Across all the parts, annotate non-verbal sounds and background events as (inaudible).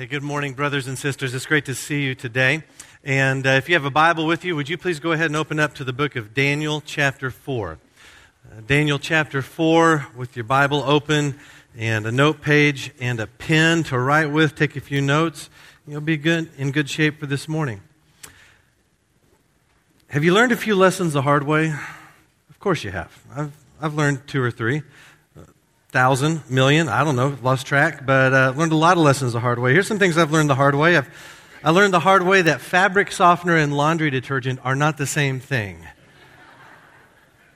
Hey, good morning, brothers and sisters. It's great to see you today. And uh, if you have a Bible with you, would you please go ahead and open up to the book of Daniel, chapter 4. Uh, Daniel, chapter 4, with your Bible open and a note page and a pen to write with. Take a few notes. You'll be good, in good shape for this morning. Have you learned a few lessons the hard way? Of course you have. I've, I've learned two or three thousand, million, I don't know, lost track, but uh, learned a lot of lessons the hard way. Here's some things I've learned the hard way. I've, I learned the hard way that fabric softener and laundry detergent are not the same thing.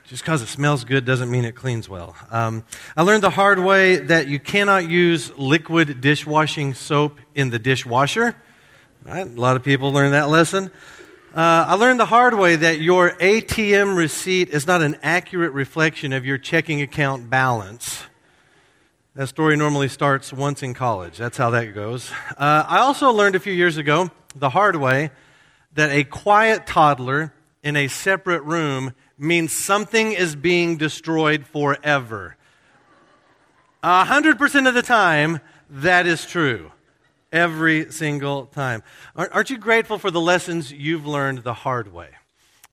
Just because it smells good doesn't mean it cleans well. Um, I learned the hard way that you cannot use liquid dishwashing soap in the dishwasher. Right? A lot of people learn that lesson. Uh, I learned the hard way that your ATM receipt is not an accurate reflection of your checking account balance. That story normally starts once in college. That's how that goes. Uh, I also learned a few years ago, the hard way, that a quiet toddler in a separate room means something is being destroyed forever. A hundred percent of the time, that is true. Every single time. Aren't you grateful for the lessons you've learned the hard way?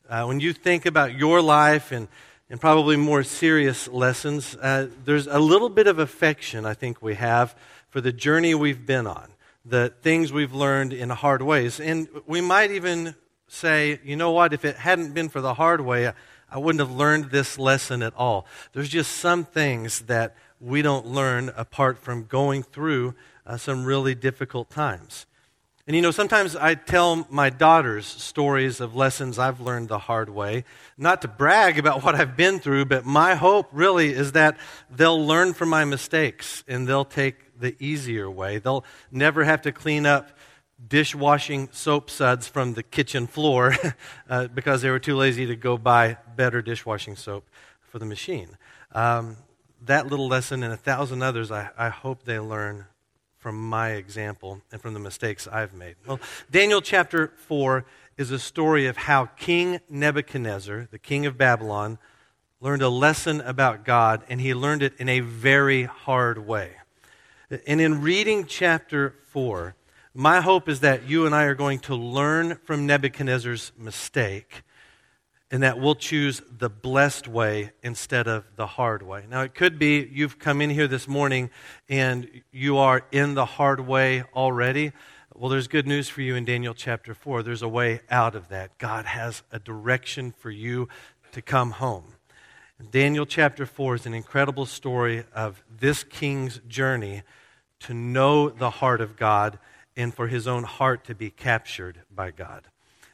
Uh, when you think about your life and and probably more serious lessons, uh, there's a little bit of affection I think we have for the journey we've been on, the things we've learned in hard ways. And we might even say, you know what, if it hadn't been for the hard way, I wouldn't have learned this lesson at all. There's just some things that we don't learn apart from going through uh, some really difficult times. And you know, sometimes I tell my daughters stories of lessons I've learned the hard way, not to brag about what I've been through, but my hope really is that they'll learn from my mistakes and they'll take the easier way. They'll never have to clean up dishwashing soap suds from the kitchen floor (laughs) uh, because they were too lazy to go buy better dishwashing soap for the machine. Um, that little lesson and a thousand others, I, I hope they learn from my example and from the mistakes I've made. Well, Daniel chapter 4 is a story of how King Nebuchadnezzar, the king of Babylon, learned a lesson about God, and he learned it in a very hard way. And in reading chapter 4, my hope is that you and I are going to learn from Nebuchadnezzar's mistake and that we'll choose the blessed way instead of the hard way. Now, it could be you've come in here this morning and you are in the hard way already. Well, there's good news for you in Daniel chapter 4. There's a way out of that. God has a direction for you to come home. Daniel chapter 4 is an incredible story of this king's journey to know the heart of God and for his own heart to be captured by God.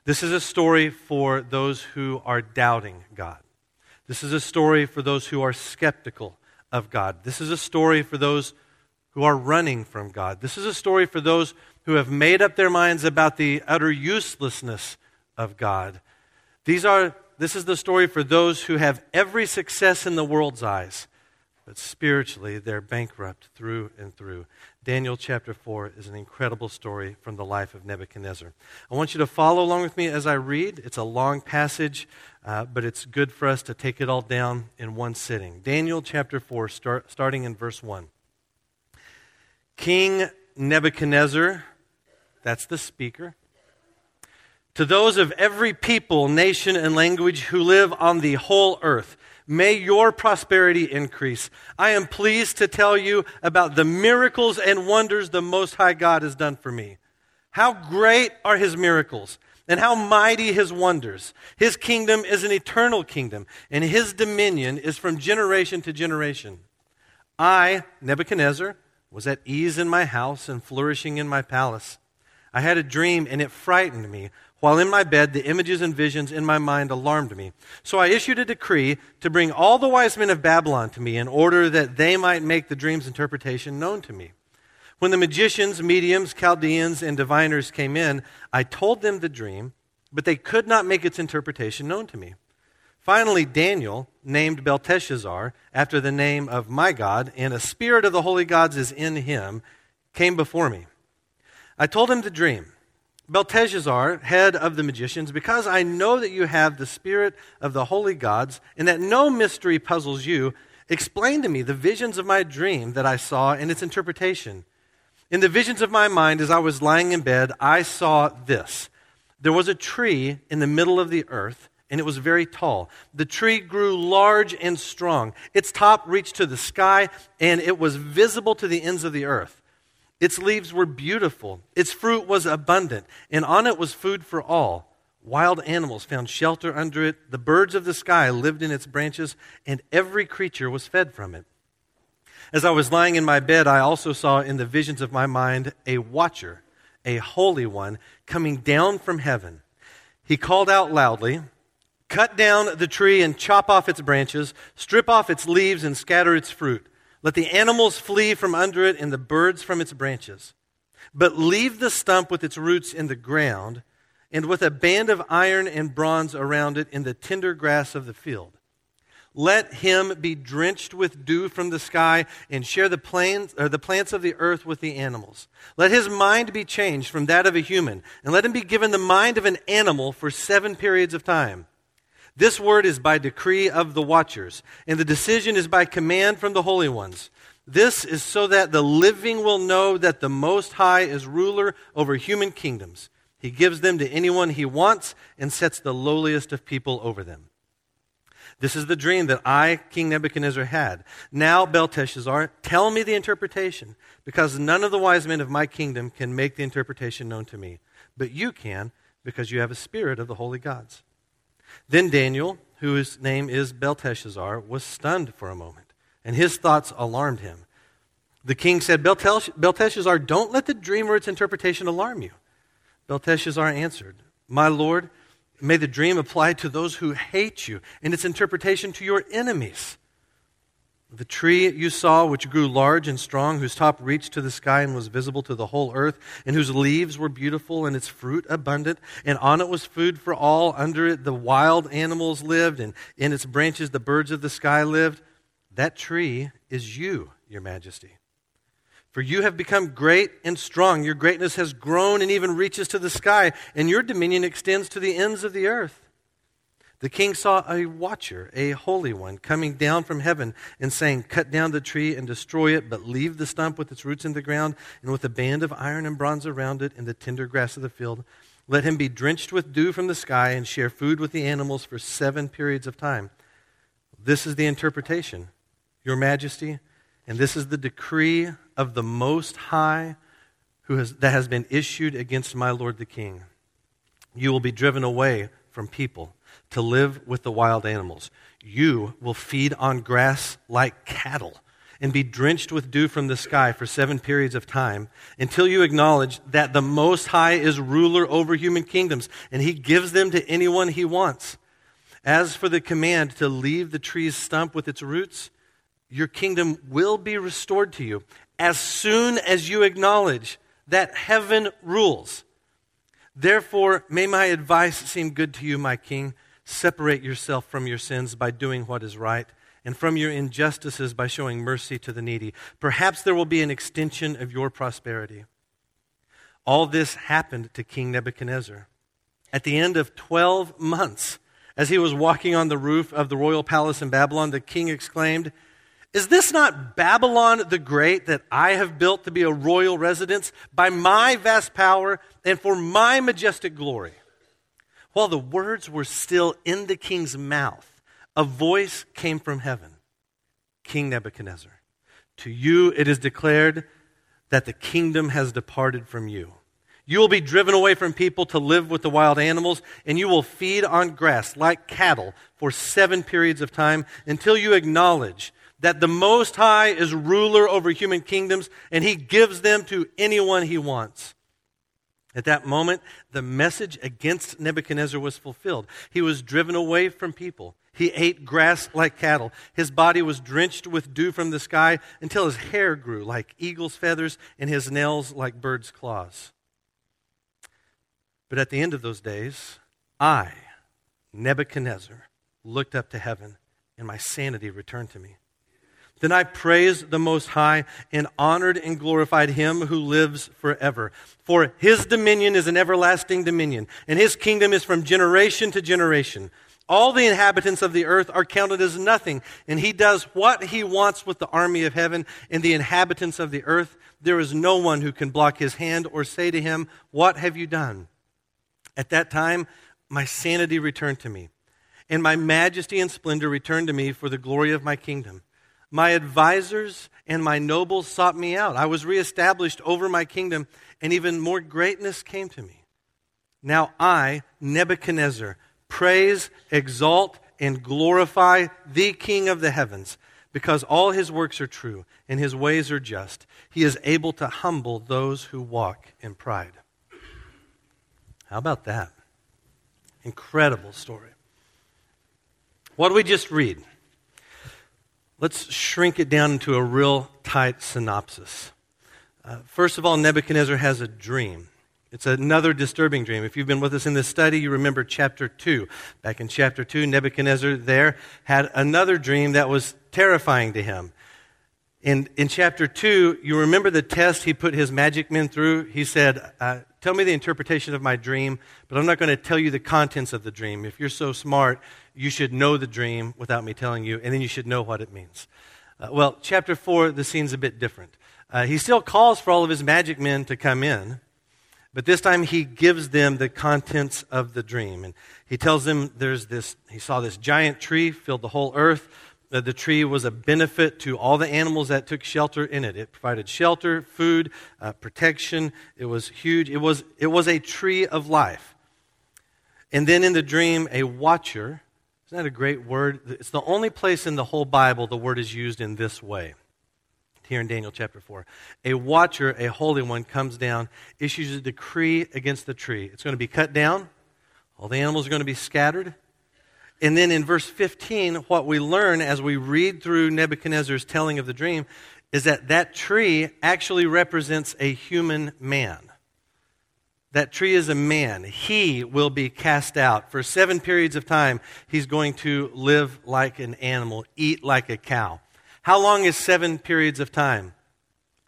This is a story for those who are doubting God. This is a story for those who are skeptical of God. This is a story for those who are running from God. This is a story for those who have made up their minds about the utter uselessness of God. These are, this is the story for those who have every success in the world's eyes, but spiritually they're bankrupt through and through. Daniel chapter 4 is an incredible story from the life of Nebuchadnezzar. I want you to follow along with me as I read. It's a long passage, uh, but it's good for us to take it all down in one sitting. Daniel chapter 4, start, starting in verse 1. King Nebuchadnezzar, that's the speaker, to those of every people, nation, and language who live on the whole earth, May your prosperity increase. I am pleased to tell you about the miracles and wonders the Most High God has done for me. How great are his miracles and how mighty his wonders. His kingdom is an eternal kingdom, and his dominion is from generation to generation. I, Nebuchadnezzar, was at ease in my house and flourishing in my palace. I had a dream, and it frightened me while in my bed, the images and visions in my mind alarmed me. So I issued a decree to bring all the wise men of Babylon to me in order that they might make the dream's interpretation known to me. When the magicians, mediums, Chaldeans, and diviners came in, I told them the dream, but they could not make its interpretation known to me. Finally, Daniel, named Belteshazzar, after the name of my God, and a spirit of the holy gods is in him, came before me. I told him the dream. Belteshazzar, head of the magicians, because I know that you have the spirit of the holy gods and that no mystery puzzles you, explain to me the visions of my dream that I saw and its interpretation. In the visions of my mind, as I was lying in bed, I saw this. There was a tree in the middle of the earth, and it was very tall. The tree grew large and strong. Its top reached to the sky, and it was visible to the ends of the earth. Its leaves were beautiful, its fruit was abundant, and on it was food for all. Wild animals found shelter under it, the birds of the sky lived in its branches, and every creature was fed from it. As I was lying in my bed, I also saw in the visions of my mind a watcher, a holy one, coming down from heaven. He called out loudly, Cut down the tree and chop off its branches, strip off its leaves and scatter its fruit. Let the animals flee from under it and the birds from its branches. But leave the stump with its roots in the ground, and with a band of iron and bronze around it in the tender grass of the field. Let him be drenched with dew from the sky and share the, plains, or the plants of the earth with the animals. Let his mind be changed from that of a human, and let him be given the mind of an animal for seven periods of time. This word is by decree of the watchers, and the decision is by command from the holy ones. This is so that the living will know that the Most High is ruler over human kingdoms. He gives them to anyone he wants and sets the lowliest of people over them. This is the dream that I, King Nebuchadnezzar, had. Now, Belteshazzar, tell me the interpretation, because none of the wise men of my kingdom can make the interpretation known to me. But you can, because you have a spirit of the holy gods. Then Daniel, whose name is Belteshazzar, was stunned for a moment, and his thoughts alarmed him. The king said, Belteshazzar, don't let the dream or its interpretation alarm you. Belteshazzar answered, My lord, may the dream apply to those who hate you, and its interpretation to your enemies. The tree you saw, which grew large and strong, whose top reached to the sky and was visible to the whole earth, and whose leaves were beautiful and its fruit abundant, and on it was food for all. Under it the wild animals lived, and in its branches the birds of the sky lived. That tree is you, your majesty. For you have become great and strong. Your greatness has grown and even reaches to the sky, and your dominion extends to the ends of the earth. The king saw a watcher, a holy one, coming down from heaven and saying, Cut down the tree and destroy it, but leave the stump with its roots in the ground and with a band of iron and bronze around it in the tender grass of the field. Let him be drenched with dew from the sky and share food with the animals for seven periods of time. This is the interpretation, Your Majesty, and this is the decree of the Most High who has, that has been issued against my Lord the King. You will be driven away from people to live with the wild animals. You will feed on grass like cattle and be drenched with dew from the sky for seven periods of time until you acknowledge that the Most High is ruler over human kingdoms and he gives them to anyone he wants. As for the command to leave the tree's stump with its roots, your kingdom will be restored to you as soon as you acknowledge that heaven rules. Therefore, may my advice seem good to you, my king Separate yourself from your sins by doing what is right, and from your injustices by showing mercy to the needy. Perhaps there will be an extension of your prosperity. All this happened to King Nebuchadnezzar. At the end of 12 months, as he was walking on the roof of the royal palace in Babylon, the king exclaimed, Is this not Babylon the Great that I have built to be a royal residence by my vast power and for my majestic glory? While the words were still in the king's mouth, a voice came from heaven King Nebuchadnezzar, to you it is declared that the kingdom has departed from you. You will be driven away from people to live with the wild animals, and you will feed on grass like cattle for seven periods of time until you acknowledge that the Most High is ruler over human kingdoms, and he gives them to anyone he wants. At that moment, the message against Nebuchadnezzar was fulfilled. He was driven away from people. He ate grass like cattle. His body was drenched with dew from the sky until his hair grew like eagle's feathers and his nails like bird's claws. But at the end of those days, I, Nebuchadnezzar, looked up to heaven and my sanity returned to me. Then I praised the Most High and honored and glorified him who lives forever. For his dominion is an everlasting dominion, and his kingdom is from generation to generation. All the inhabitants of the earth are counted as nothing, and he does what he wants with the army of heaven and the inhabitants of the earth. There is no one who can block his hand or say to him, What have you done? At that time, my sanity returned to me, and my majesty and splendor returned to me for the glory of my kingdom. My advisers and my nobles sought me out. I was reestablished over my kingdom, and even more greatness came to me. Now I, Nebuchadnezzar, praise, exalt, and glorify the King of the heavens, because all his works are true and his ways are just. He is able to humble those who walk in pride. How about that? Incredible story. What do we just read? Let's shrink it down into a real tight synopsis. Uh, first of all, Nebuchadnezzar has a dream. It's another disturbing dream. If you've been with us in this study, you remember chapter 2. Back in chapter 2, Nebuchadnezzar there had another dream that was terrifying to him. In, in chapter 2, you remember the test he put his magic men through? He said, uh, Tell me the interpretation of my dream, but I'm not going to tell you the contents of the dream. If you're so smart, you should know the dream without me telling you, and then you should know what it means. Uh, well, chapter 4, the scene's a bit different. Uh, he still calls for all of his magic men to come in, but this time he gives them the contents of the dream. And he tells them there's this, he saw this giant tree filled the whole earth. Uh, the tree was a benefit to all the animals that took shelter in it. It provided shelter, food, uh, protection. It was huge. It was, it was a tree of life. And then in the dream, a watcher, isn't that a great word? It's the only place in the whole Bible the word is used in this way here in Daniel chapter 4. A watcher, a holy one, comes down, issues a decree against the tree. It's going to be cut down, all the animals are going to be scattered. And then in verse 15, what we learn as we read through Nebuchadnezzar's telling of the dream is that that tree actually represents a human man. That tree is a man. He will be cast out. For seven periods of time, he's going to live like an animal, eat like a cow. How long is seven periods of time?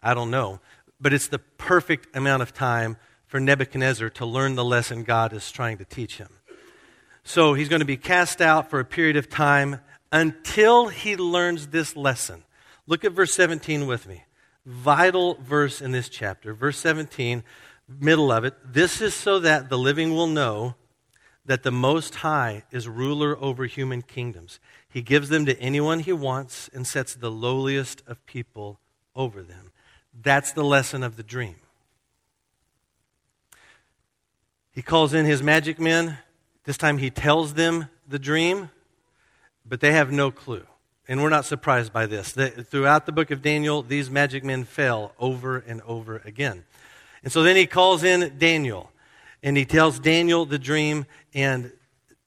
I don't know. But it's the perfect amount of time for Nebuchadnezzar to learn the lesson God is trying to teach him. So he's going to be cast out for a period of time until he learns this lesson. Look at verse 17 with me. Vital verse in this chapter. Verse 17, middle of it. This is so that the living will know that the Most High is ruler over human kingdoms. He gives them to anyone he wants and sets the lowliest of people over them. That's the lesson of the dream. He calls in his magic men. This time he tells them the dream, but they have no clue. And we're not surprised by this. throughout the book of Daniel, these magic men fail over and over again. And so then he calls in Daniel, and he tells Daniel the dream, and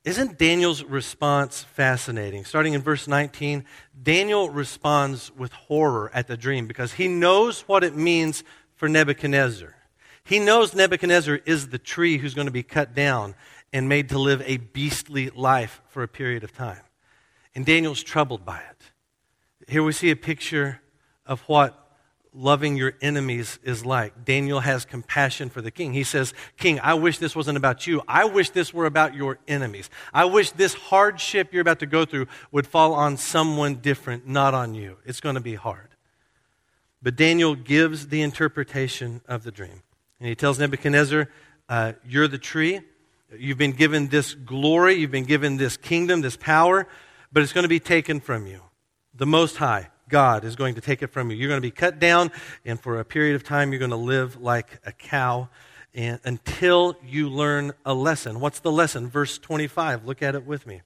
isn't Daniel's response fascinating? Starting in verse 19, Daniel responds with horror at the dream because he knows what it means for Nebuchadnezzar. He knows Nebuchadnezzar is the tree who's going to be cut down and made to live a beastly life for a period of time. And Daniel's troubled by it. Here we see a picture of what loving your enemies is like. Daniel has compassion for the king. He says, King, I wish this wasn't about you. I wish this were about your enemies. I wish this hardship you're about to go through would fall on someone different, not on you. It's going to be hard. But Daniel gives the interpretation of the dream. And he tells Nebuchadnezzar, uh, You're the tree. You've been given this glory. You've been given this kingdom, this power, but it's going to be taken from you. The Most High God is going to take it from you. You're going to be cut down, and for a period of time, you're going to live like a cow and, until you learn a lesson. What's the lesson? Verse 25. Look at it with me.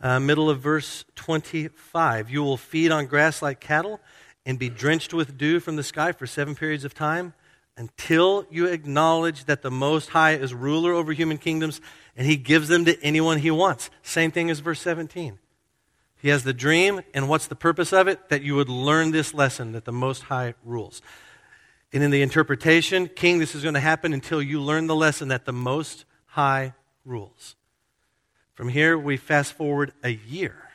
Uh, middle of verse 25. You will feed on grass like cattle and be drenched with dew from the sky for seven periods of time until you acknowledge that the Most High is ruler over human kingdoms and he gives them to anyone he wants. Same thing as verse 17. He has the dream, and what's the purpose of it? That you would learn this lesson that the Most High rules. And in the interpretation, King, this is going to happen until you learn the lesson that the Most High rules. From here, we fast forward a year.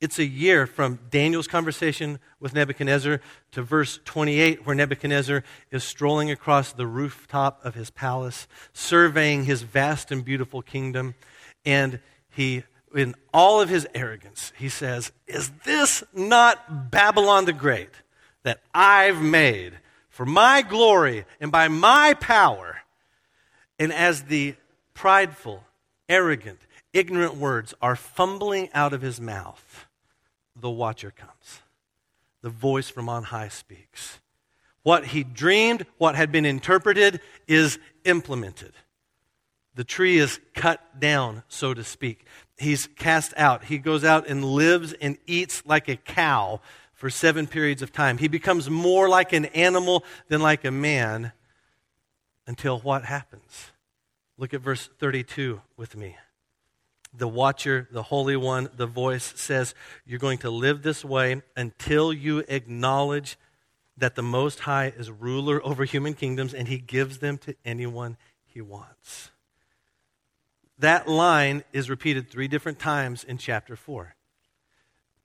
It's a year from Daniel's conversation with Nebuchadnezzar to verse 28, where Nebuchadnezzar is strolling across the rooftop of his palace, surveying his vast and beautiful kingdom. And he, in all of his arrogance, he says, Is this not Babylon the Great that I've made for my glory and by my power? And as the prideful, arrogant, ignorant words are fumbling out of his mouth, the watcher comes. The voice from on high speaks. What he dreamed, what had been interpreted, is implemented. The tree is cut down, so to speak. He's cast out. He goes out and lives and eats like a cow for seven periods of time. He becomes more like an animal than like a man until what happens? Look at verse 32 with me. The watcher, the Holy One, the voice says, You're going to live this way until you acknowledge that the Most High is ruler over human kingdoms and he gives them to anyone he wants. That line is repeated three different times in chapter 4.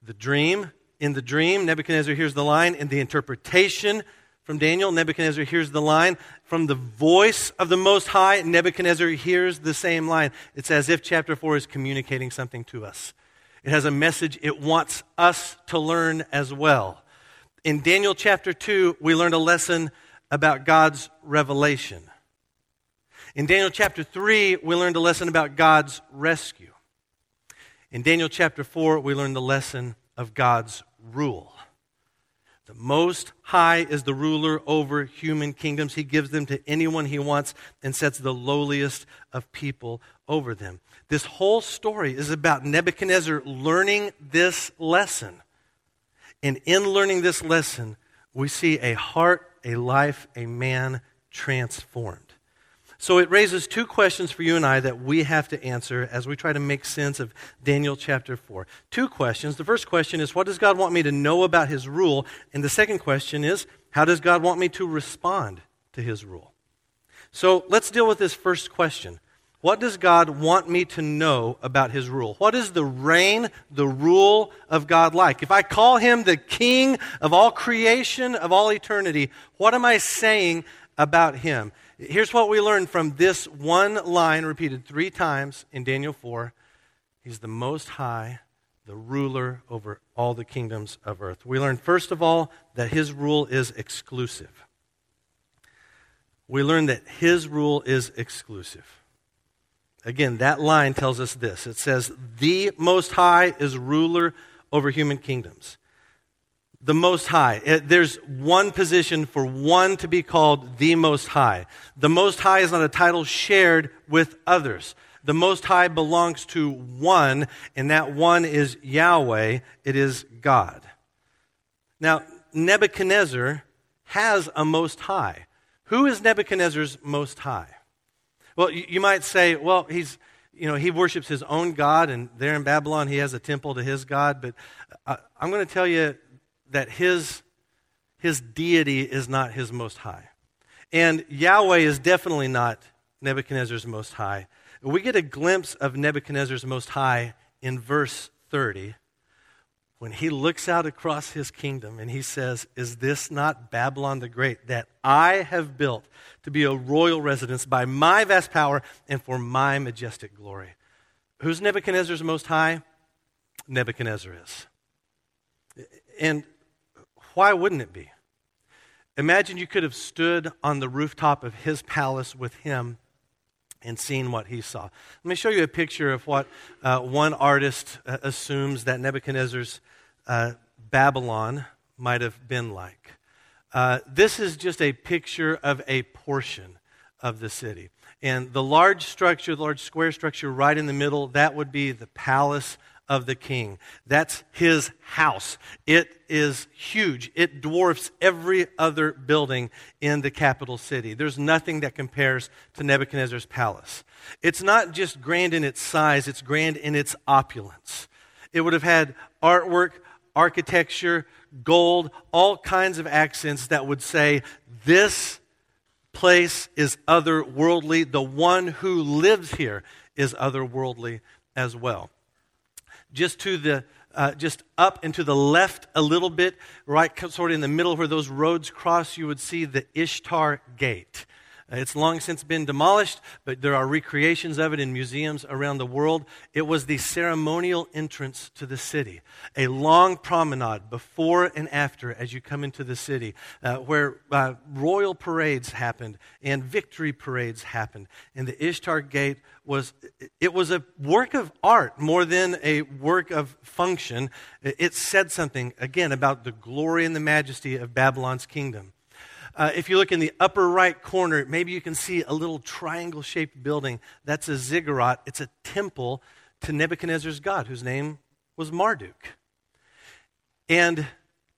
The dream, in the dream, Nebuchadnezzar hears the line. In the interpretation from Daniel, Nebuchadnezzar hears the line. From the voice of the Most High, Nebuchadnezzar hears the same line. It's as if chapter 4 is communicating something to us. It has a message it wants us to learn as well. In Daniel chapter 2, we learned a lesson about God's revelation. In Daniel chapter 3, we learned a lesson about God's rescue. In Daniel chapter 4, we learned the lesson of God's rule. The Most High is the ruler over human kingdoms. He gives them to anyone he wants and sets the lowliest of people over them. This whole story is about Nebuchadnezzar learning this lesson. And in learning this lesson, we see a heart, a life, a man transformed. So it raises two questions for you and I that we have to answer as we try to make sense of Daniel chapter 4. Two questions. The first question is, what does God want me to know about his rule? And the second question is, how does God want me to respond to his rule? So let's deal with this first question. What does God want me to know about his rule? What is the reign, the rule of God like? If I call him the king of all creation, of all eternity, what am I saying about him? Here's what we learn from this one line repeated three times in Daniel 4 He's the most high, the ruler over all the kingdoms of earth. We learn, first of all, that his rule is exclusive. We learn that his rule is exclusive. Again, that line tells us this it says, The Most High is ruler over human kingdoms the Most High. There's one position for one to be called the Most High. The Most High is not a title shared with others. The Most High belongs to one, and that one is Yahweh. It is God. Now, Nebuchadnezzar has a Most High. Who is Nebuchadnezzar's Most High? Well, you, might say, well, he's, you know, he worships his own God, and there in Babylon he has a temple to his God. But uh, I'm going to tell you, that his, his deity is not his most high. And Yahweh is definitely not Nebuchadnezzar's most high. We get a glimpse of Nebuchadnezzar's most high in verse 30 when he looks out across his kingdom and he says, Is this not Babylon the Great that I have built to be a royal residence by my vast power and for my majestic glory? Who's Nebuchadnezzar's most high? Nebuchadnezzar is. And why wouldn't it be? Imagine you could have stood on the rooftop of his palace with him and seen what he saw. Let me show you a picture of what uh, one artist uh, assumes that Nebuchadnezzar's uh, Babylon might have been like. Uh, this is just a picture of a portion of the city. And the large structure, the large square structure right in the middle, that would be the palace of the king. That's his house. It is huge. It dwarfs every other building in the capital city. There's nothing that compares to Nebuchadnezzar's palace. It's not just grand in its size, it's grand in its opulence. It would have had artwork, architecture, gold, all kinds of accents that would say, This place is otherworldly. The one who lives here is otherworldly as well just to the uh, just up and to the left a little bit, right sort of in the middle where those roads cross, you would see the Ishtar Gate. It's long since been demolished, but there are recreations of it in museums around the world. It was the ceremonial entrance to the city, a long promenade before and after as you come into the city, uh, where uh, royal parades happened and victory parades happened. And the Ishtar Gate was it was a work of art more than a work of function. It said something again about the glory and the majesty of Babylon's kingdom. Uh, if you look in the upper right corner, maybe you can see a little triangle shaped building. That's a ziggurat. It's a temple to Nebuchadnezzar's God, whose name was Marduk. And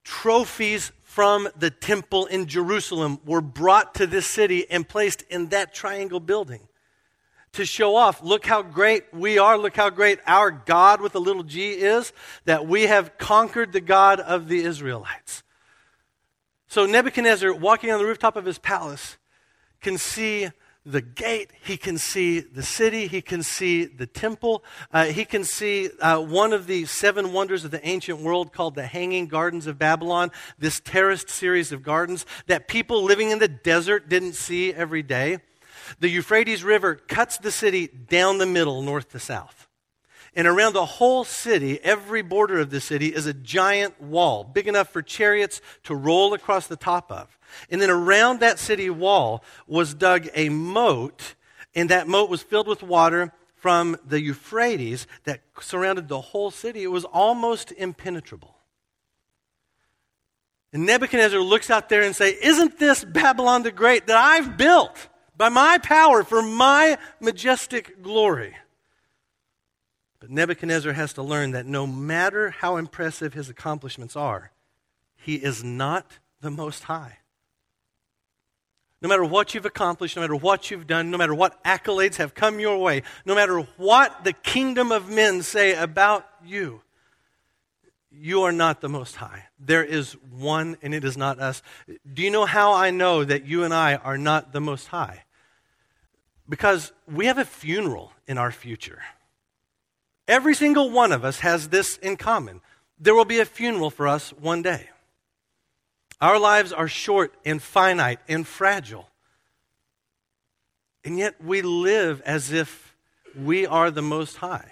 trophies from the temple in Jerusalem were brought to this city and placed in that triangle building to show off. Look how great we are. Look how great our God with a little g is, that we have conquered the God of the Israelites. So Nebuchadnezzar, walking on the rooftop of his palace, can see the gate, he can see the city, he can see the temple, uh, he can see uh, one of the seven wonders of the ancient world called the Hanging Gardens of Babylon, this terraced series of gardens that people living in the desert didn't see every day. The Euphrates River cuts the city down the middle, north to south. And around the whole city, every border of the city is a giant wall, big enough for chariots to roll across the top of. And then around that city wall was dug a moat, and that moat was filled with water from the Euphrates that surrounded the whole city. It was almost impenetrable. And Nebuchadnezzar looks out there and say, "Isn't this Babylon the Great that I've built by my power for my majestic glory?" But Nebuchadnezzar has to learn that no matter how impressive his accomplishments are, he is not the Most High. No matter what you've accomplished, no matter what you've done, no matter what accolades have come your way, no matter what the kingdom of men say about you, you are not the Most High. There is one, and it is not us. Do you know how I know that you and I are not the Most High? Because we have a funeral in our future. Every single one of us has this in common. There will be a funeral for us one day. Our lives are short and finite and fragile. And yet we live as if we are the Most High.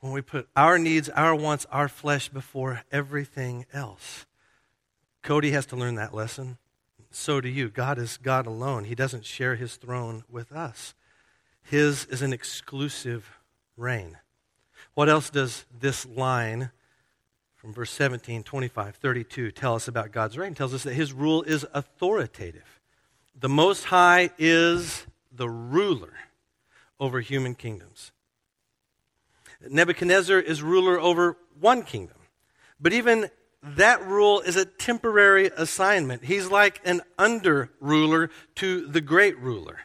When we put our needs, our wants, our flesh before everything else. Cody has to learn that lesson. So do you. God is God alone. He doesn't share his throne with us. His is an exclusive reign. What else does this line from verse 17, 25, 32 tell us about God's reign? It tells us that his rule is authoritative. The Most High is the ruler over human kingdoms. Nebuchadnezzar is ruler over one kingdom, but even that rule is a temporary assignment. He's like an under ruler to the great ruler.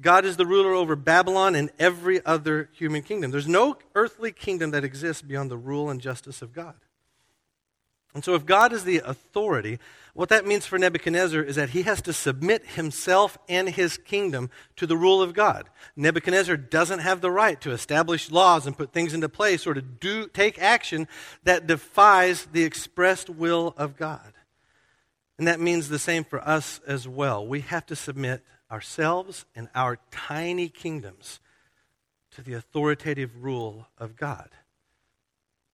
God is the ruler over Babylon and every other human kingdom. There's no earthly kingdom that exists beyond the rule and justice of God. And so, if God is the authority, what that means for Nebuchadnezzar is that he has to submit himself and his kingdom to the rule of God. Nebuchadnezzar doesn't have the right to establish laws and put things into place or to do, take action that defies the expressed will of God. And that means the same for us as well. We have to submit ourselves and our tiny kingdoms to the authoritative rule of God.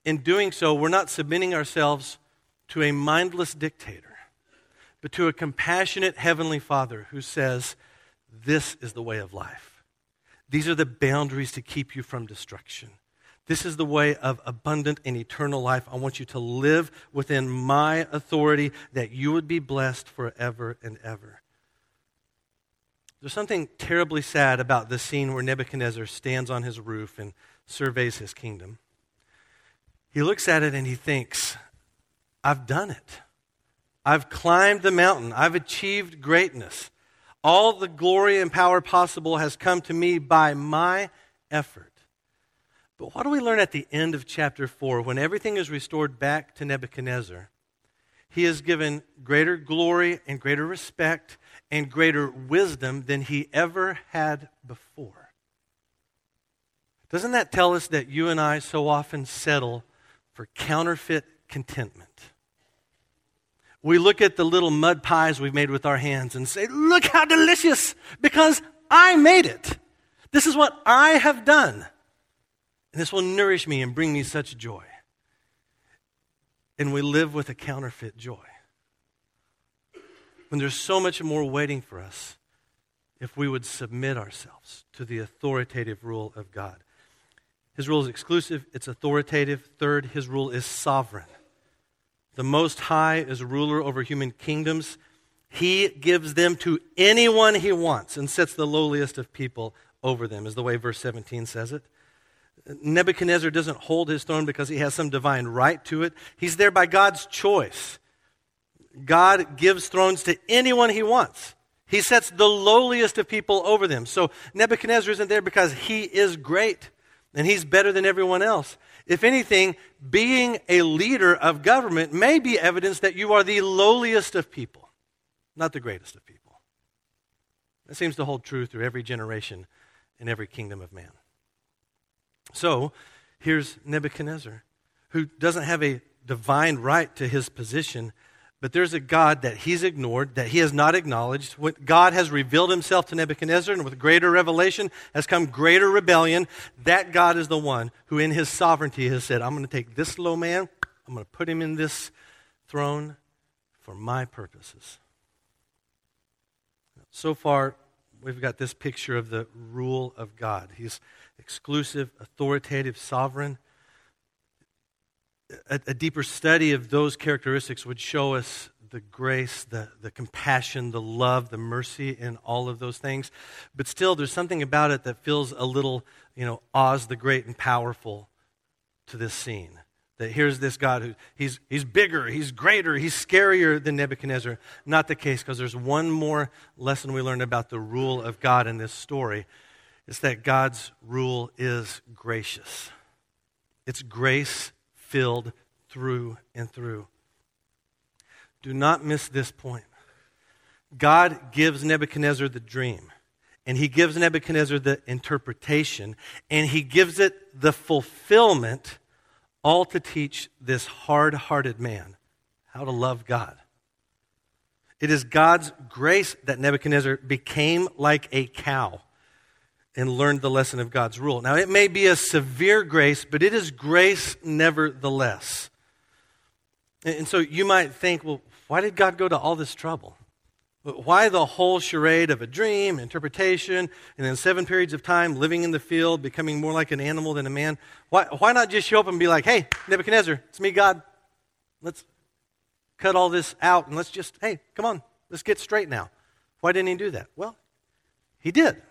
In doing so, we're not submitting ourselves to a mindless dictator, but to a compassionate heavenly Father who says, This is the way of life. These are the boundaries to keep you from destruction. This is the way of abundant and eternal life. I want you to live within my authority that you would be blessed forever and ever. There's something terribly sad about the scene where Nebuchadnezzar stands on his roof and surveys his kingdom. He looks at it and he thinks, I've done it. I've climbed the mountain. I've achieved greatness. All the glory and power possible has come to me by my effort. But what do we learn at the end of chapter 4 when everything is restored back to Nebuchadnezzar? He is given greater glory and greater respect and greater wisdom than he ever had before. Doesn't that tell us that you and I so often settle for counterfeit contentment? We look at the little mud pies we've made with our hands and say, Look how delicious, because I made it. This is what I have done. And this will nourish me and bring me such joy. And we live with a counterfeit joy. When there's so much more waiting for us if we would submit ourselves to the authoritative rule of God. His rule is exclusive, it's authoritative. Third, his rule is sovereign. The Most High is ruler over human kingdoms. He gives them to anyone he wants and sets the lowliest of people over them, is the way verse 17 says it. Nebuchadnezzar doesn't hold his throne because he has some divine right to it. He's there by God's choice. God gives thrones to anyone he wants. He sets the lowliest of people over them. So Nebuchadnezzar isn't there because he is great and he's better than everyone else. If anything, being a leader of government may be evidence that you are the lowliest of people, not the greatest of people. That seems to hold true through every generation in every kingdom of man. So, here's Nebuchadnezzar, who doesn't have a divine right to his position, but there's a God that he's ignored, that he has not acknowledged. God has revealed himself to Nebuchadnezzar, and with greater revelation has come greater rebellion. That God is the one who, in his sovereignty, has said, I'm going to take this low man, I'm going to put him in this throne for my purposes. So far, we've got this picture of the rule of God. He's exclusive, authoritative, sovereign a, a deeper study of those characteristics would show us the grace, the, the compassion, the love, the mercy in all of those things. But still, there's something about it that feels a little, you know, Oz the Great and powerful to this scene. That here's this God who he's, he's bigger, he's greater, he's scarier than Nebuchadnezzar. Not the case, because there's one more lesson we learn about the rule of God in this story. It's that God's rule is gracious. It's grace filled through and through. Do not miss this point. God gives Nebuchadnezzar the dream, and he gives Nebuchadnezzar the interpretation, and he gives it the fulfillment, all to teach this hard hearted man how to love God. It is God's grace that Nebuchadnezzar became like a cow and learned the lesson of God's rule. Now, it may be a severe grace, but it is grace nevertheless. And so you might think, well, why did God go to all this trouble? Why the whole charade of a dream, interpretation, and then seven periods of time living in the field, becoming more like an animal than a man? Why, why not just show up and be like, hey, Nebuchadnezzar, it's me, God. Let's cut all this out and let's just, hey, come on, let's get straight now. Why didn't he do that? Well, he did.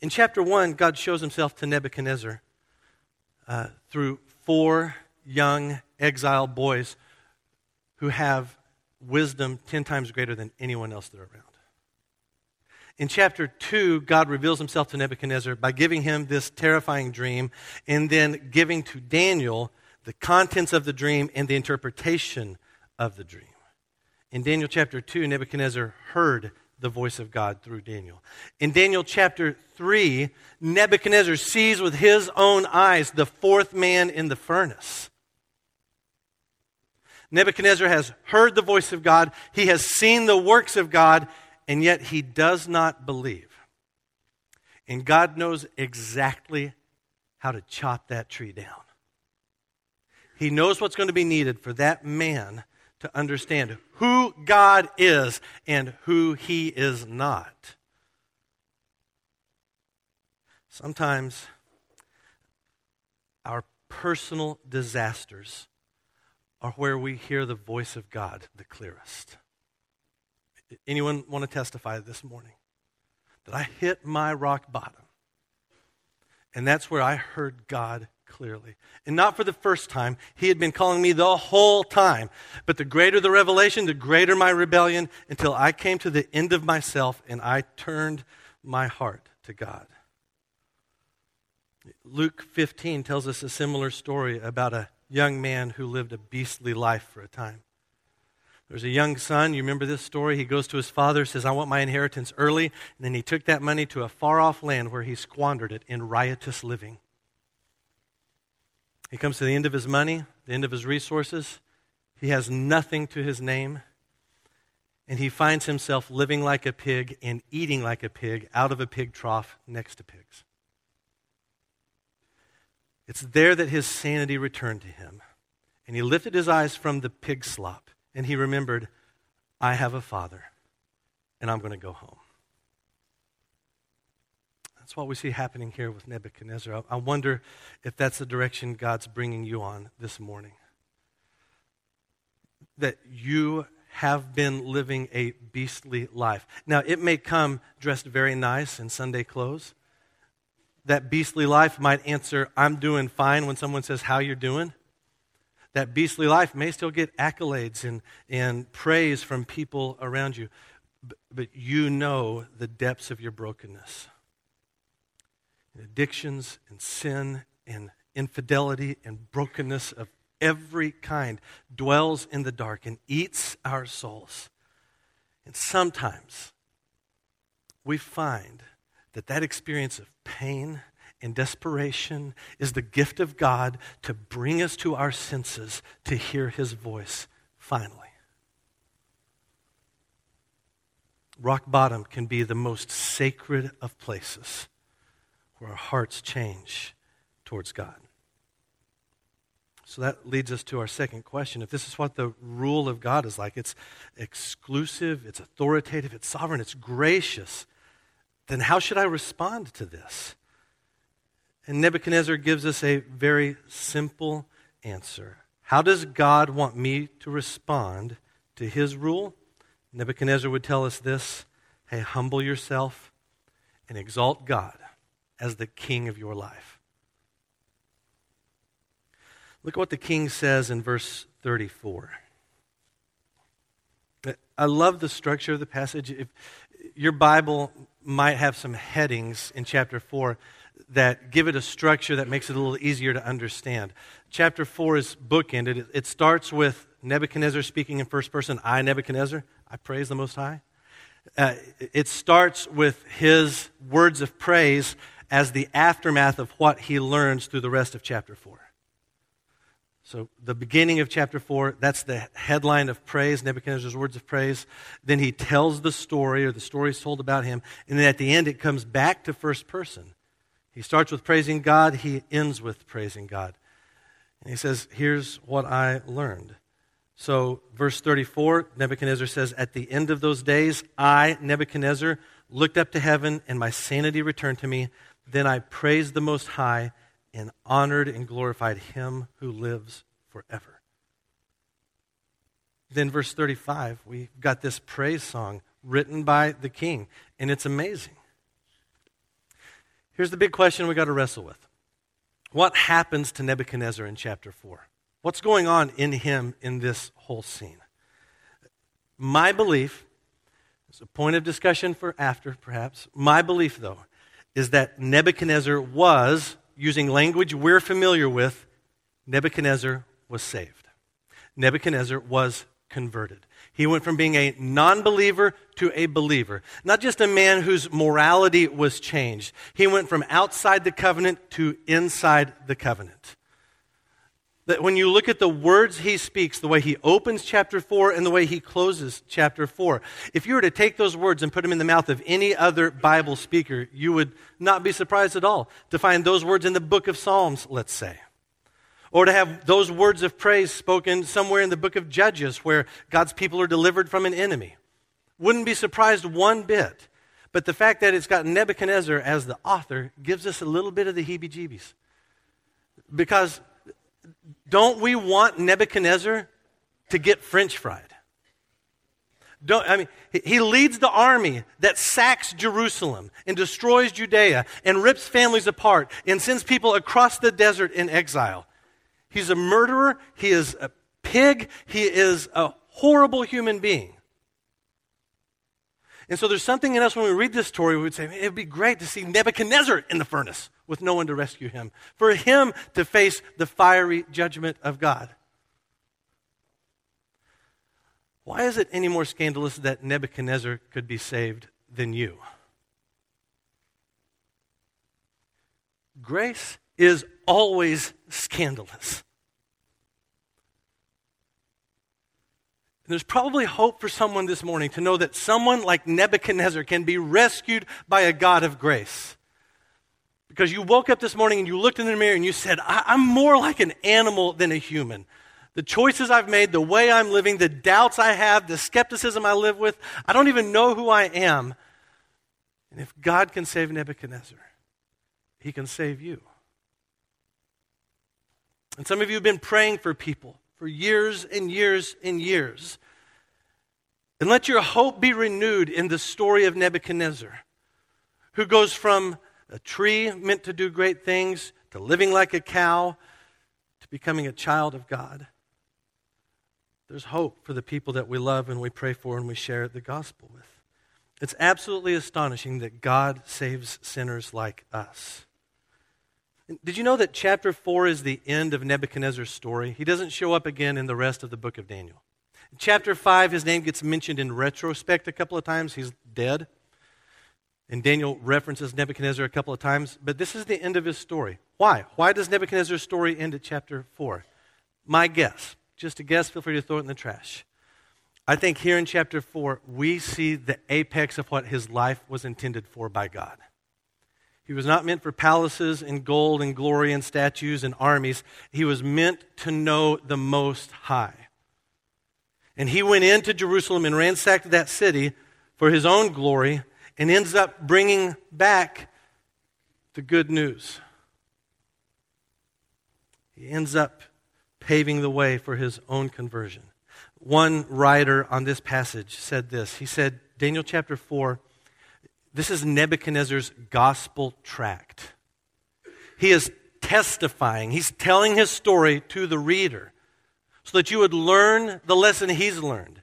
In chapter 1, God shows himself to Nebuchadnezzar uh, through four young exiled boys who have wisdom 10 times greater than anyone else that are around. In chapter 2, God reveals himself to Nebuchadnezzar by giving him this terrifying dream and then giving to Daniel the contents of the dream and the interpretation of the dream. In Daniel chapter 2, Nebuchadnezzar heard the voice of God through Daniel. In Daniel chapter 3, Nebuchadnezzar sees with his own eyes the fourth man in the furnace. Nebuchadnezzar has heard the voice of God, he has seen the works of God, and yet he does not believe. And God knows exactly how to chop that tree down. He knows what's going to be needed for that man to understand who God is and who he is not. Sometimes our personal disasters are where we hear the voice of God the clearest. Anyone want to testify this morning that I hit my rock bottom? And that's where I heard God clearly. And not for the first time. He had been calling me the whole time. But the greater the revelation, the greater my rebellion, until I came to the end of myself and I turned my heart to God. Luke 15 tells us a similar story about a young man who lived a beastly life for a time. There's a young son. You remember this story? He goes to his father, says, I want my inheritance early. And then he took that money to a far off land where he squandered it in riotous living. He comes to the end of his money, the end of his resources, He has nothing to his name. And he finds himself living like a pig and eating like a pig out of a pig trough next to pigs. It's there that his sanity returned to him. And he lifted his eyes from the pig slop and he remembered, I have a father and I'm going to go home. That's what we see happening here with Nebuchadnezzar. I wonder if that's the direction God's bringing you on this morning. That you have been living a beastly life. Now, it may come dressed very nice in Sunday clothes. That beastly life might answer, I'm doing fine when someone says, How you're doing. That beastly life may still get accolades and, and praise from people around you, but, but you know the depths of your brokenness. And addictions and sin and infidelity and brokenness of every kind dwells in the dark and eats our souls. And sometimes we find that that experience of pain and desperation is the gift of God to bring us to our senses to hear his voice finally. Rock bottom can be the most sacred of places where our hearts change towards God. So that leads us to our second question. If this is what the rule of God is like, it's exclusive, it's authoritative, it's sovereign, it's gracious, then how should I respond to this? And Nebuchadnezzar gives us a very simple answer. How does God want me to respond to his rule? Nebuchadnezzar would tell us this Hey, humble yourself and exalt God as the king of your life. Look at what the king says in verse 34. I love the structure of the passage. If your Bible might have some headings in chapter 4 that give it a structure that makes it a little easier to understand. Chapter 4 is bookended. It starts with Nebuchadnezzar speaking in first person I, Nebuchadnezzar, I praise the Most High. Uh, it starts with his words of praise as the aftermath of what he learns through the rest of chapter 4. So, the beginning of chapter 4, that's the headline of praise, Nebuchadnezzar's words of praise. Then he tells the story, or the story is told about him. And then at the end, it comes back to first person. He starts with praising God, he ends with praising God. And he says, Here's what I learned. So, verse 34, Nebuchadnezzar says, At the end of those days, I, Nebuchadnezzar, looked up to heaven, and my sanity returned to me. Then I praised the Most High and honored and glorified him who lives forever. Then, verse 35, we've got this praise song written by the king, and it's amazing. Here's the big question we got to wrestle with What happens to Nebuchadnezzar in chapter 4? What's going on in him in this whole scene? My belief, it's a point of discussion for after, perhaps. My belief, though, is that Nebuchadnezzar was using language we're familiar with, Nebuchadnezzar was saved. Nebuchadnezzar was converted. He went from being a non believer to a believer. Not just a man whose morality was changed, he went from outside the covenant to inside the covenant. That when you look at the words he speaks, the way he opens chapter 4 and the way he closes chapter 4, if you were to take those words and put them in the mouth of any other Bible speaker, you would not be surprised at all to find those words in the book of Psalms, let's say. Or to have those words of praise spoken somewhere in the book of Judges where God's people are delivered from an enemy. Wouldn't be surprised one bit. But the fact that it's got Nebuchadnezzar as the author gives us a little bit of the heebie jeebies. Because don't we want Nebuchadnezzar to get french fried? Don't, I mean, he leads the army that sacks Jerusalem and destroys Judea and rips families apart and sends people across the desert in exile. He's a murderer. He is a pig. He is a horrible human being. And so there's something in us when we read this story, we would say, it would be great to see Nebuchadnezzar in the furnace with no one to rescue him, for him to face the fiery judgment of God. Why is it any more scandalous that Nebuchadnezzar could be saved than you? Grace is always scandalous. And there's probably hope for someone this morning to know that someone like Nebuchadnezzar can be rescued by a God of grace. Because you woke up this morning and you looked in the mirror and you said, I'm more like an animal than a human. The choices I've made, the way I'm living, the doubts I have, the skepticism I live with, I don't even know who I am. And if God can save Nebuchadnezzar, he can save you. And some of you have been praying for people for years and years and years. And let your hope be renewed in the story of Nebuchadnezzar, who goes from a tree meant to do great things to living like a cow to becoming a child of God. There's hope for the people that we love and we pray for and we share the gospel with. It's absolutely astonishing that God saves sinners like us. Did you know that chapter 4 is the end of Nebuchadnezzar's story? He doesn't show up again in the rest of the book of Daniel. Chapter 5, his name gets mentioned in retrospect a couple of times. He's dead. And Daniel references Nebuchadnezzar a couple of times, but this is the end of his story. Why? Why does Nebuchadnezzar's story end at chapter 4? My guess, just a guess, feel free to throw it in the trash. I think here in chapter 4, we see the apex of what his life was intended for by God. He was not meant for palaces and gold and glory and statues and armies. He was meant to know the Most High. And he went into Jerusalem and ransacked that city for his own glory and ends up bringing back the good news. He ends up paving the way for his own conversion. One writer on this passage said this. He said, Daniel chapter 4 this is Nebuchadnezzar's gospel tract. He is testifying, he's telling his story to the reader so that you would learn the lesson he's learned.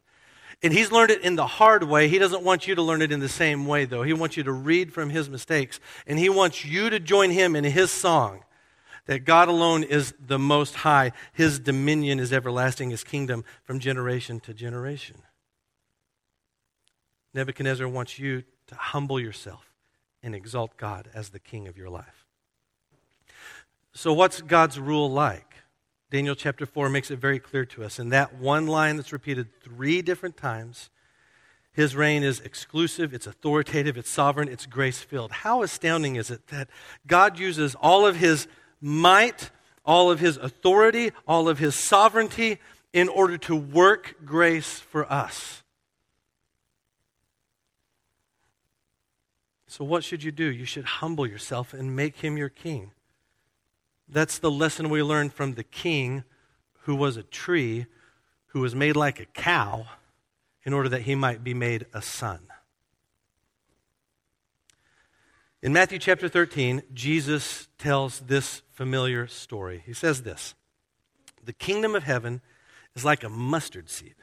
And he's learned it in the hard way. He doesn't want you to learn it in the same way, though. He wants you to read from his mistakes, and he wants you to join him in his song that God alone is the most high. His dominion is everlasting, his kingdom from generation to generation. Nebuchadnezzar wants you to humble yourself and exalt God as the king of your life. So, what's God's rule like? Daniel chapter 4 makes it very clear to us. In that one line that's repeated three different times, his reign is exclusive, it's authoritative, it's sovereign, it's grace filled. How astounding is it that God uses all of his might, all of his authority, all of his sovereignty in order to work grace for us? So, what should you do? You should humble yourself and make him your king. That's the lesson we learned from the king who was a tree, who was made like a cow in order that he might be made a son. In Matthew chapter 13, Jesus tells this familiar story. He says this The kingdom of heaven is like a mustard seed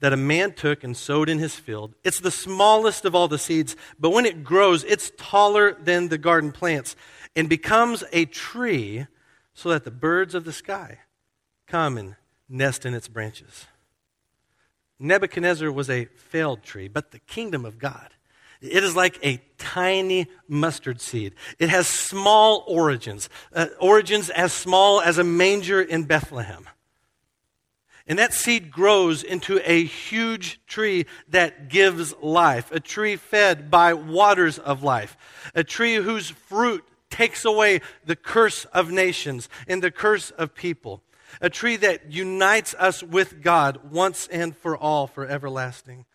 that a man took and sowed in his field. It's the smallest of all the seeds, but when it grows, it's taller than the garden plants and becomes a tree so that the birds of the sky come and nest in its branches. Nebuchadnezzar was a failed tree, but the kingdom of God. It is like a tiny mustard seed. It has small origins, uh, origins as small as a manger in Bethlehem. And that seed grows into a huge tree that gives life, a tree fed by waters of life, a tree whose fruit takes away the curse of nations and the curse of people, a tree that unites us with God once and for all, for everlasting.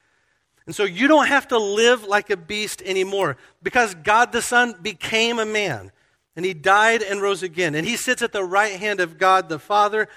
And so you don't have to live like a beast anymore because God the Son became a man and he died and rose again. And he sits at the right hand of God the Father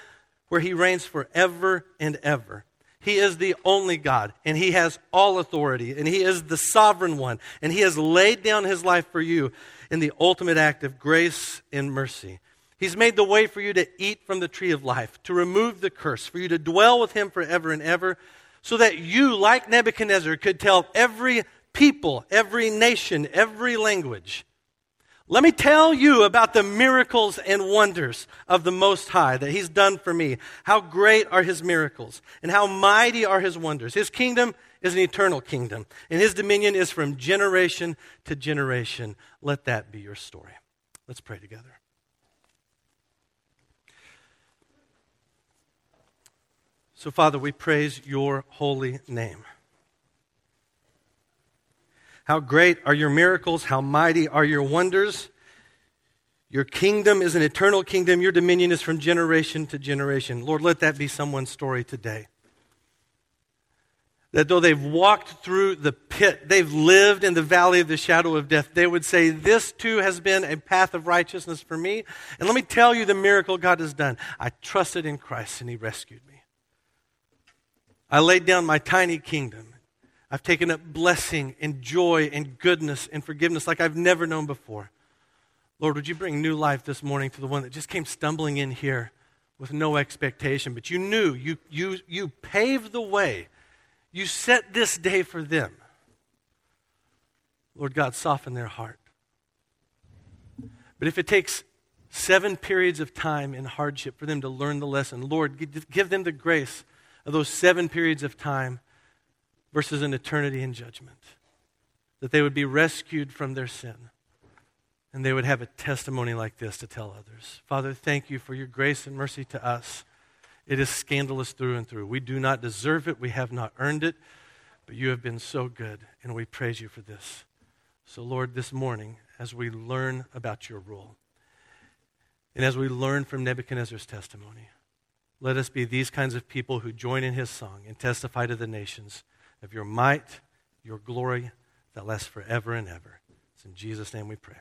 where he reigns forever and ever. He is the only God, and he has all authority, and he is the sovereign one, and he has laid down his life for you in the ultimate act of grace and mercy. He's made the way for you to eat from the tree of life, to remove the curse, for you to dwell with him forever and ever, so that you, like Nebuchadnezzar, could tell every people, every nation, every language let me tell you about the miracles and wonders of the Most High that He's done for me. How great are His miracles and how mighty are His wonders. His kingdom is an eternal kingdom, and His dominion is from generation to generation. Let that be your story. Let's pray together. So, Father, we praise your holy name. How great are your miracles, how mighty are your wonders. Your kingdom is an eternal kingdom. Your dominion is from generation to generation. Lord, let that be someone's story today. That though they've walked through the pit, they've lived in the valley of the shadow of death, they would say, This too has been a path of righteousness for me. And let me tell you the miracle God has done. I trusted in Christ and He rescued me. I laid down my tiny kingdom. I've taken up blessing and joy and goodness and forgiveness like I've never known before. Lord, would you bring new life this morning to the one that just came stumbling in here with no expectation, but you knew, you, you, you paved the way. You set this day for them. Lord God, soften their heart. But if it takes seven periods of time in hardship for them to learn the lesson, Lord, give them the grace of those seven periods of time versus an eternity in judgment. That they would be rescued from their sin and they would have a testimony like this to tell others. Father, thank you for your grace and mercy to us. It is scandalous through and through. We do not deserve it, we have not earned it, but you have been so good, and we praise you for this. So, Lord, this morning, as we learn about your rule, and as we learn from Nebuchadnezzar's testimony, let us be these kinds of people who join in his song and testify to the nations of your might, your glory that lasts forever and ever. It's in Jesus' name we pray.